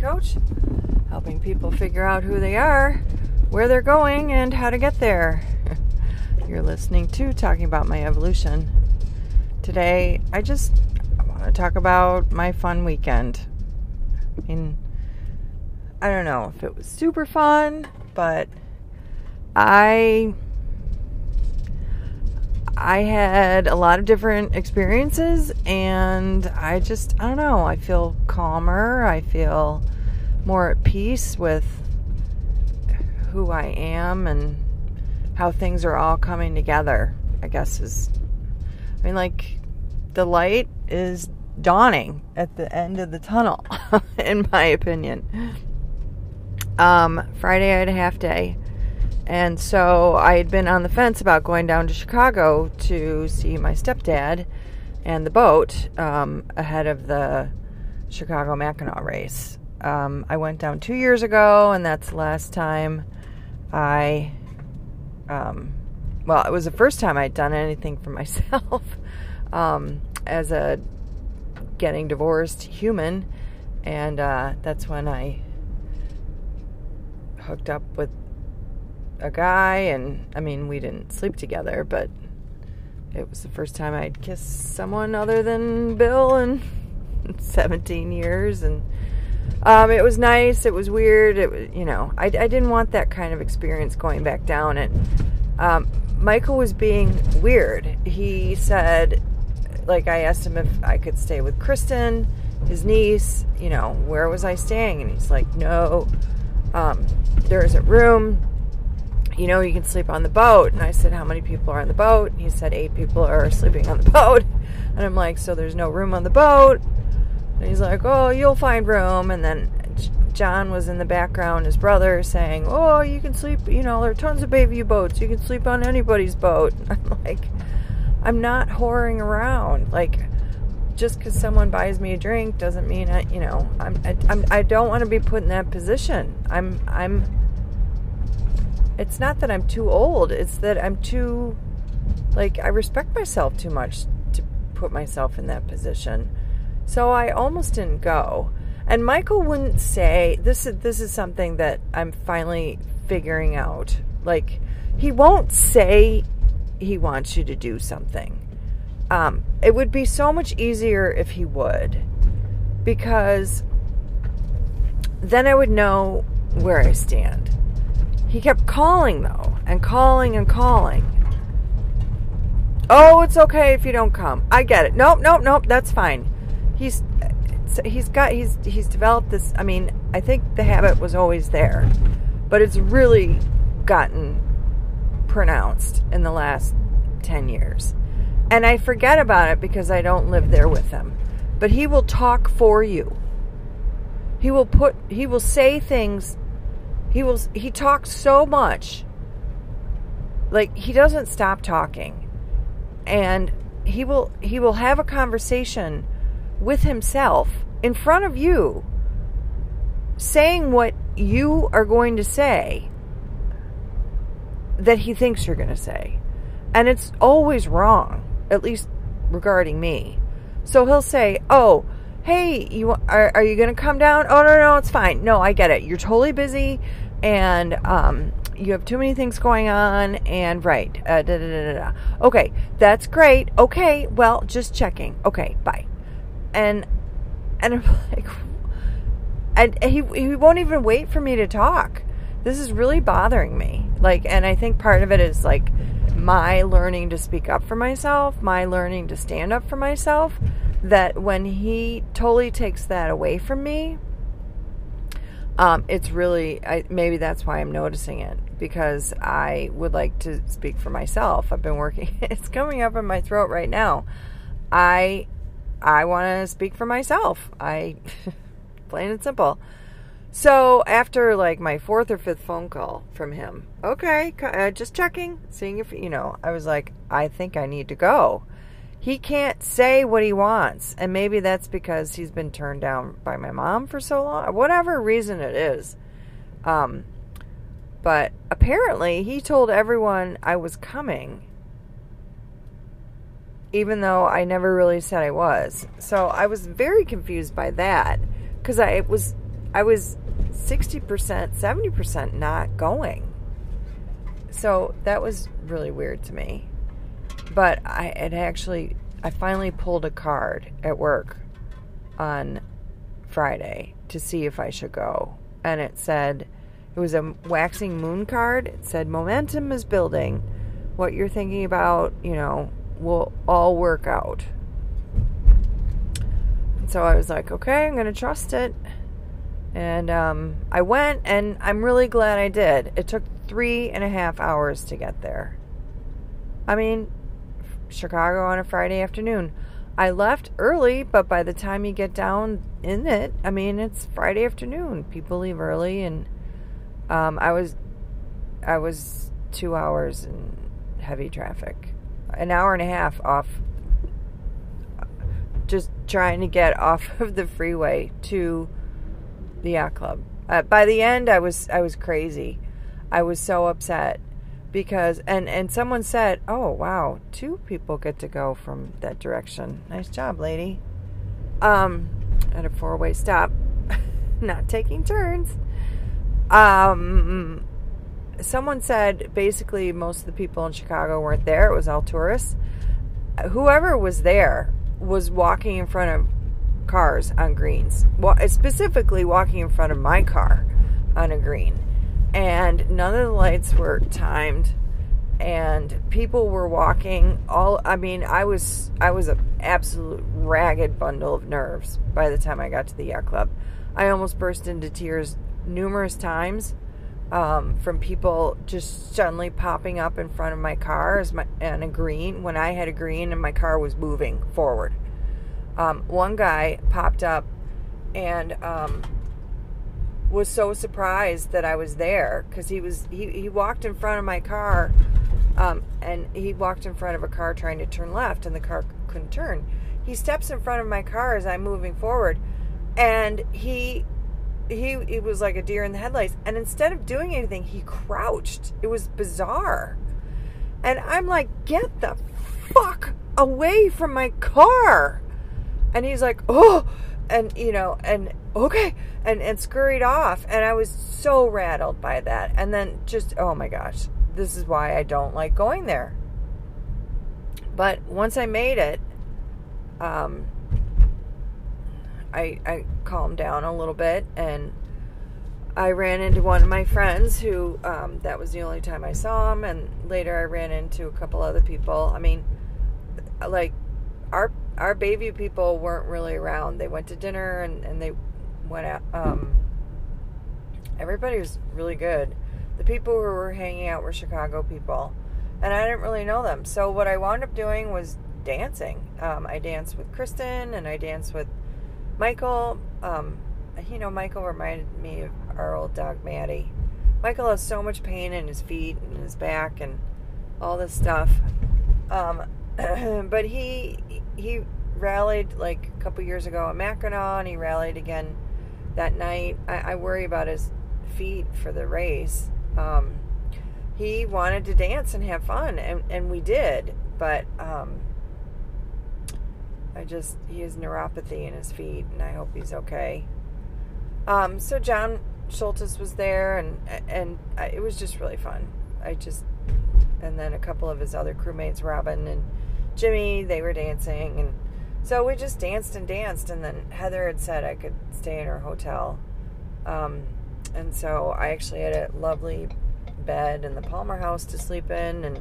coach, helping people figure out who they are, where they're going, and how to get there. You're listening to Talking About My Evolution. Today, I just want to talk about my fun weekend. I mean, I don't know if it was super fun, but I I had a lot of different experiences and I just, I don't know, I feel calmer. I feel more at peace with who I am and how things are all coming together, I guess is, I mean, like, the light is dawning at the end of the tunnel, in my opinion. Um, Friday I had a half day and so I had been on the fence about going down to Chicago to see my stepdad and the boat um, ahead of the Chicago Mackinac race. Um, I went down two years ago, and that's the last time I. Um, well, it was the first time I'd done anything for myself um, as a getting divorced human, and uh, that's when I hooked up with a guy, and I mean, we didn't sleep together, but it was the first time I'd kissed someone other than Bill in 17 years, and um, it was nice. It was weird. It was, you know, I, I didn't want that kind of experience going back down. And um, Michael was being weird. He said, like, I asked him if I could stay with Kristen, his niece. You know, where was I staying? And he's like, no, um, there isn't room you know, you can sleep on the boat. And I said, How many people are on the boat? And he said, Eight people are sleeping on the boat. And I'm like, So there's no room on the boat? And he's like, Oh, you'll find room. And then John was in the background, his brother, saying, Oh, you can sleep, you know, there are tons of baby boats. You can sleep on anybody's boat. And I'm like, I'm not whoring around. Like, just because someone buys me a drink doesn't mean I, you know, I'm, I, I'm, I don't want to be put in that position. I'm, I'm, it's not that I'm too old, it's that I'm too like I respect myself too much to put myself in that position. So I almost didn't go. And Michael wouldn't say this is this is something that I'm finally figuring out. Like he won't say he wants you to do something. Um, it would be so much easier if he would, because then I would know where I stand. He kept calling, though, and calling and calling. Oh, it's okay if you don't come. I get it. Nope, nope, nope. That's fine. He's he's got he's he's developed this. I mean, I think the habit was always there, but it's really gotten pronounced in the last ten years, and I forget about it because I don't live there with him. But he will talk for you. He will put he will say things he will he talks so much. Like he doesn't stop talking. And he will he will have a conversation with himself in front of you saying what you are going to say that he thinks you're going to say. And it's always wrong, at least regarding me. So he'll say, "Oh, hey, you are, are you going to come down? Oh, no, no, it's fine. No, I get it. You're totally busy and um, you have too many things going on and right. Uh, da, da, da, okay, that's great. Okay, well, just checking. Okay, bye. And, and I'm like, and he, he won't even wait for me to talk. This is really bothering me. Like, and I think part of it is like my learning to speak up for myself, my learning to stand up for myself that when he totally takes that away from me, um, it's really I, maybe that's why I'm noticing it because I would like to speak for myself. I've been working; it's coming up in my throat right now. I I want to speak for myself. I plain and simple. So after like my fourth or fifth phone call from him, okay, uh, just checking, seeing if you know. I was like, I think I need to go he can't say what he wants. And maybe that's because he's been turned down by my mom for so long, whatever reason it is. Um, but apparently, he told everyone I was coming, even though I never really said I was. So I was very confused by that because I was I was 60%, 70% not going. So that was really weird to me. But I it actually I finally pulled a card at work on Friday to see if I should go. And it said it was a waxing moon card. It said momentum is building. What you're thinking about, you know, will all work out. And so I was like, okay, I'm going to trust it. And um, I went, and I'm really glad I did. It took three and a half hours to get there. I mean, Chicago on a Friday afternoon. I left early, but by the time you get down in it, I mean, it's Friday afternoon. People leave early, and um, I was, I was two hours in heavy traffic, an hour and a half off, just trying to get off of the freeway to the yacht club. Uh, by the end, I was I was crazy. I was so upset because and and someone said, "Oh wow, two people get to go from that direction. Nice job, lady." Um, at a four-way stop, not taking turns. Um, someone said basically most of the people in Chicago weren't there. It was all tourists. Whoever was there was walking in front of cars on greens. Well, specifically walking in front of my car on a green. And none of the lights were timed and people were walking all I mean, I was I was an absolute ragged bundle of nerves by the time I got to the yacht club. I almost burst into tears numerous times um, from people just suddenly popping up in front of my car as my and a green when I had a green and my car was moving forward um, one guy popped up and um, was so surprised that I was there because he was he, he walked in front of my car um, and he walked in front of a car trying to turn left and the car couldn't turn. He steps in front of my car as I'm moving forward and he he it was like a deer in the headlights and instead of doing anything he crouched. It was bizarre. And I'm like, "Get the fuck away from my car." And he's like, oh, and you know, and okay, and and scurried off. And I was so rattled by that. And then just, oh my gosh, this is why I don't like going there. But once I made it, um, I I calmed down a little bit and I ran into one of my friends who um, that was the only time I saw him, and later I ran into a couple other people. I mean, like our our baby people weren't really around. They went to dinner and, and they went out. Um, everybody was really good. The people who were hanging out were Chicago people, and I didn't really know them. So what I wound up doing was dancing. Um, I danced with Kristen and I danced with Michael. Um, you know, Michael reminded me of our old dog Maddie. Michael has so much pain in his feet and his back and all this stuff. Um, but he he rallied like a couple years ago at Mackinac, and he rallied again that night. I, I worry about his feet for the race. Um, he wanted to dance and have fun, and, and we did, but um, I just, he has neuropathy in his feet, and I hope he's okay. Um, so John Schultes was there, and and it was just really fun. I just, and then a couple of his other crewmates, Robin and Jimmy, they were dancing, and so we just danced and danced. And then Heather had said I could stay in her hotel, um, and so I actually had a lovely bed in the Palmer house to sleep in, and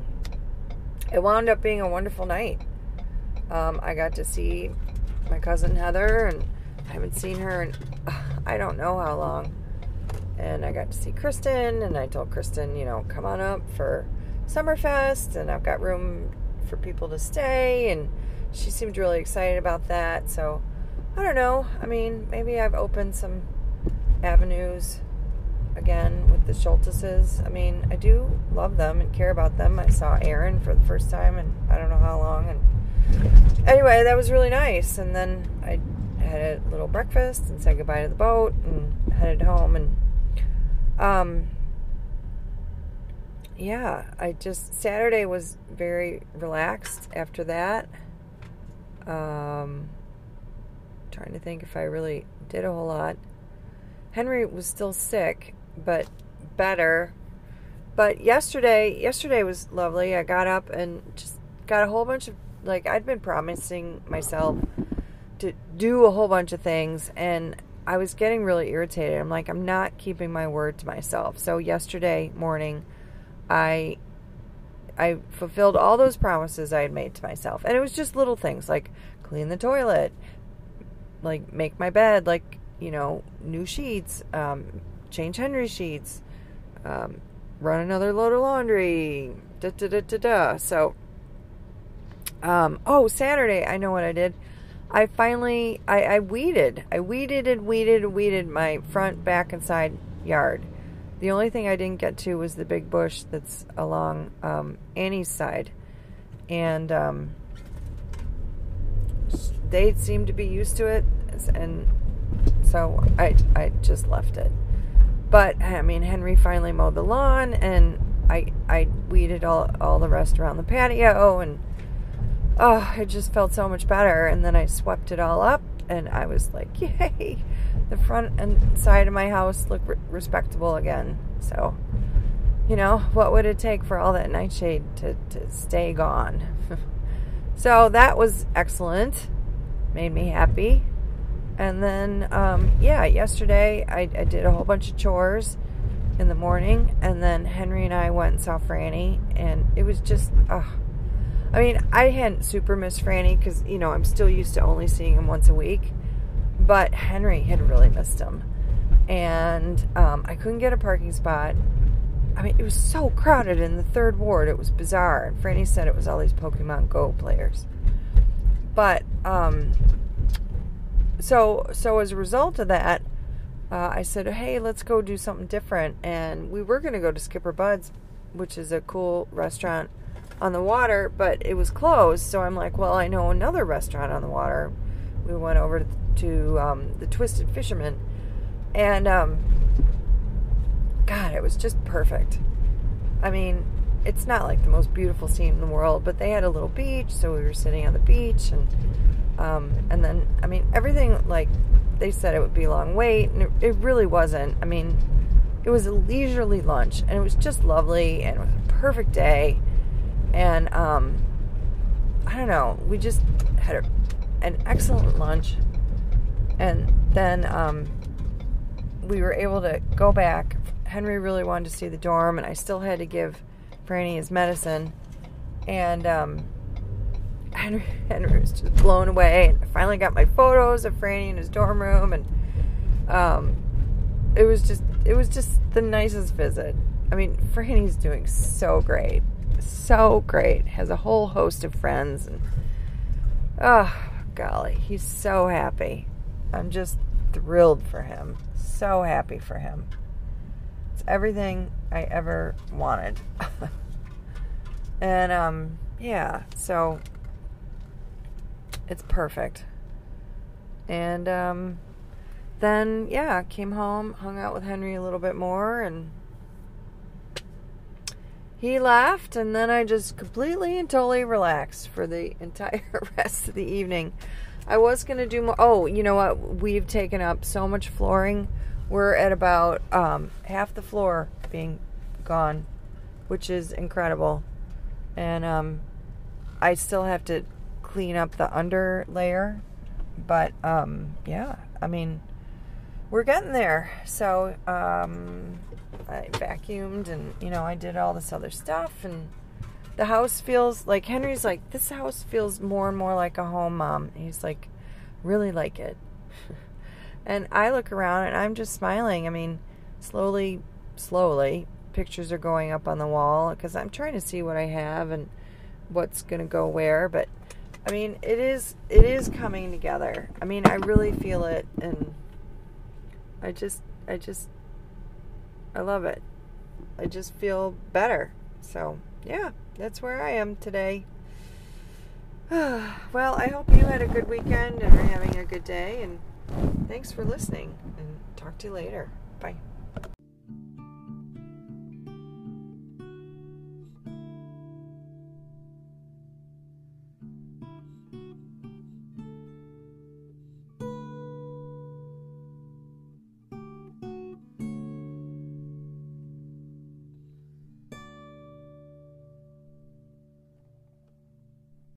it wound up being a wonderful night. Um, I got to see my cousin Heather, and I haven't seen her in uh, I don't know how long. And I got to see Kristen, and I told Kristen, you know, come on up for Summerfest, and I've got room for people to stay, and she seemed really excited about that. So I don't know. I mean, maybe I've opened some avenues again with the Schulteses. I mean, I do love them and care about them. I saw Aaron for the first time and I don't know how long. And anyway, that was really nice. And then I had a little breakfast and said goodbye to the boat and headed home. And um, yeah, I just Saturday was very relaxed after that. Um, trying to think if I really did a whole lot. Henry was still sick, but better. But yesterday, yesterday was lovely. I got up and just got a whole bunch of like I'd been promising myself to do a whole bunch of things and I was getting really irritated. I'm like I'm not keeping my word to myself. So yesterday morning I I fulfilled all those promises I had made to myself. And it was just little things like clean the toilet, like make my bed, like, you know, new sheets, um, change Henry's sheets, um, run another load of laundry, da da da da da. So, um, oh, Saturday, I know what I did. I finally, I, I weeded. I weeded and weeded and weeded my front, back, and side yard. The only thing I didn't get to was the big bush that's along um, Annie's side. And um, they seemed to be used to it. And so I, I just left it. But, I mean, Henry finally mowed the lawn and I, I weeded all, all the rest around the patio. And, oh, it just felt so much better. And then I swept it all up and I was like, yay, front and side of my house look re- respectable again. So, you know, what would it take for all that nightshade to, to stay gone? so that was excellent, made me happy. And then, um, yeah, yesterday I, I did a whole bunch of chores in the morning, and then Henry and I went and saw Franny, and it was just, oh, I mean, I hadn't super missed Franny because, you know, I'm still used to only seeing him once a week. But Henry had really missed him. And um, I couldn't get a parking spot. I mean, it was so crowded in the third ward. It was bizarre. And Franny said it was all these Pokemon Go players. But, um, so, so as a result of that, uh, I said, hey, let's go do something different. And we were going to go to Skipper Bud's, which is a cool restaurant on the water, but it was closed. So I'm like, well, I know another restaurant on the water. We went over to um, the Twisted Fisherman, and um, God, it was just perfect. I mean, it's not like the most beautiful scene in the world, but they had a little beach, so we were sitting on the beach, and um, and then I mean everything like they said it would be a long wait, and it, it really wasn't. I mean, it was a leisurely lunch, and it was just lovely, and it was a perfect day and um, I don't know. We just had a, an excellent lunch, and then um, we were able to go back. Henry really wanted to see the dorm, and I still had to give Franny his medicine. And um, Henry, Henry was just blown away. And I finally got my photos of Franny in his dorm room, and um, it was just it was just the nicest visit. I mean, Franny's doing so great so great. Has a whole host of friends and oh golly, he's so happy. I'm just thrilled for him. So happy for him. It's everything I ever wanted. and um yeah, so it's perfect. And um then yeah, came home, hung out with Henry a little bit more and he laughed, and then I just completely and totally relaxed for the entire rest of the evening. I was going to do more. Oh, you know what? We've taken up so much flooring. We're at about um, half the floor being gone, which is incredible. And um, I still have to clean up the under layer. But um, yeah, I mean, we're getting there. So um, I vacuumed and, you know, I did all this other stuff. And the house feels like Henry's like, this house feels more and more like a home, mom. he's like, really like it. and I look around and I'm just smiling. I mean, slowly, slowly, pictures are going up on the wall because I'm trying to see what I have and what's going to go where. But I mean, it is it is coming together. I mean, I really feel it, and I just I just I love it. I just feel better. So, yeah, that's where I am today. well, I hope you had a good weekend and are having a good day. And thanks for listening. And talk to you later. Bye.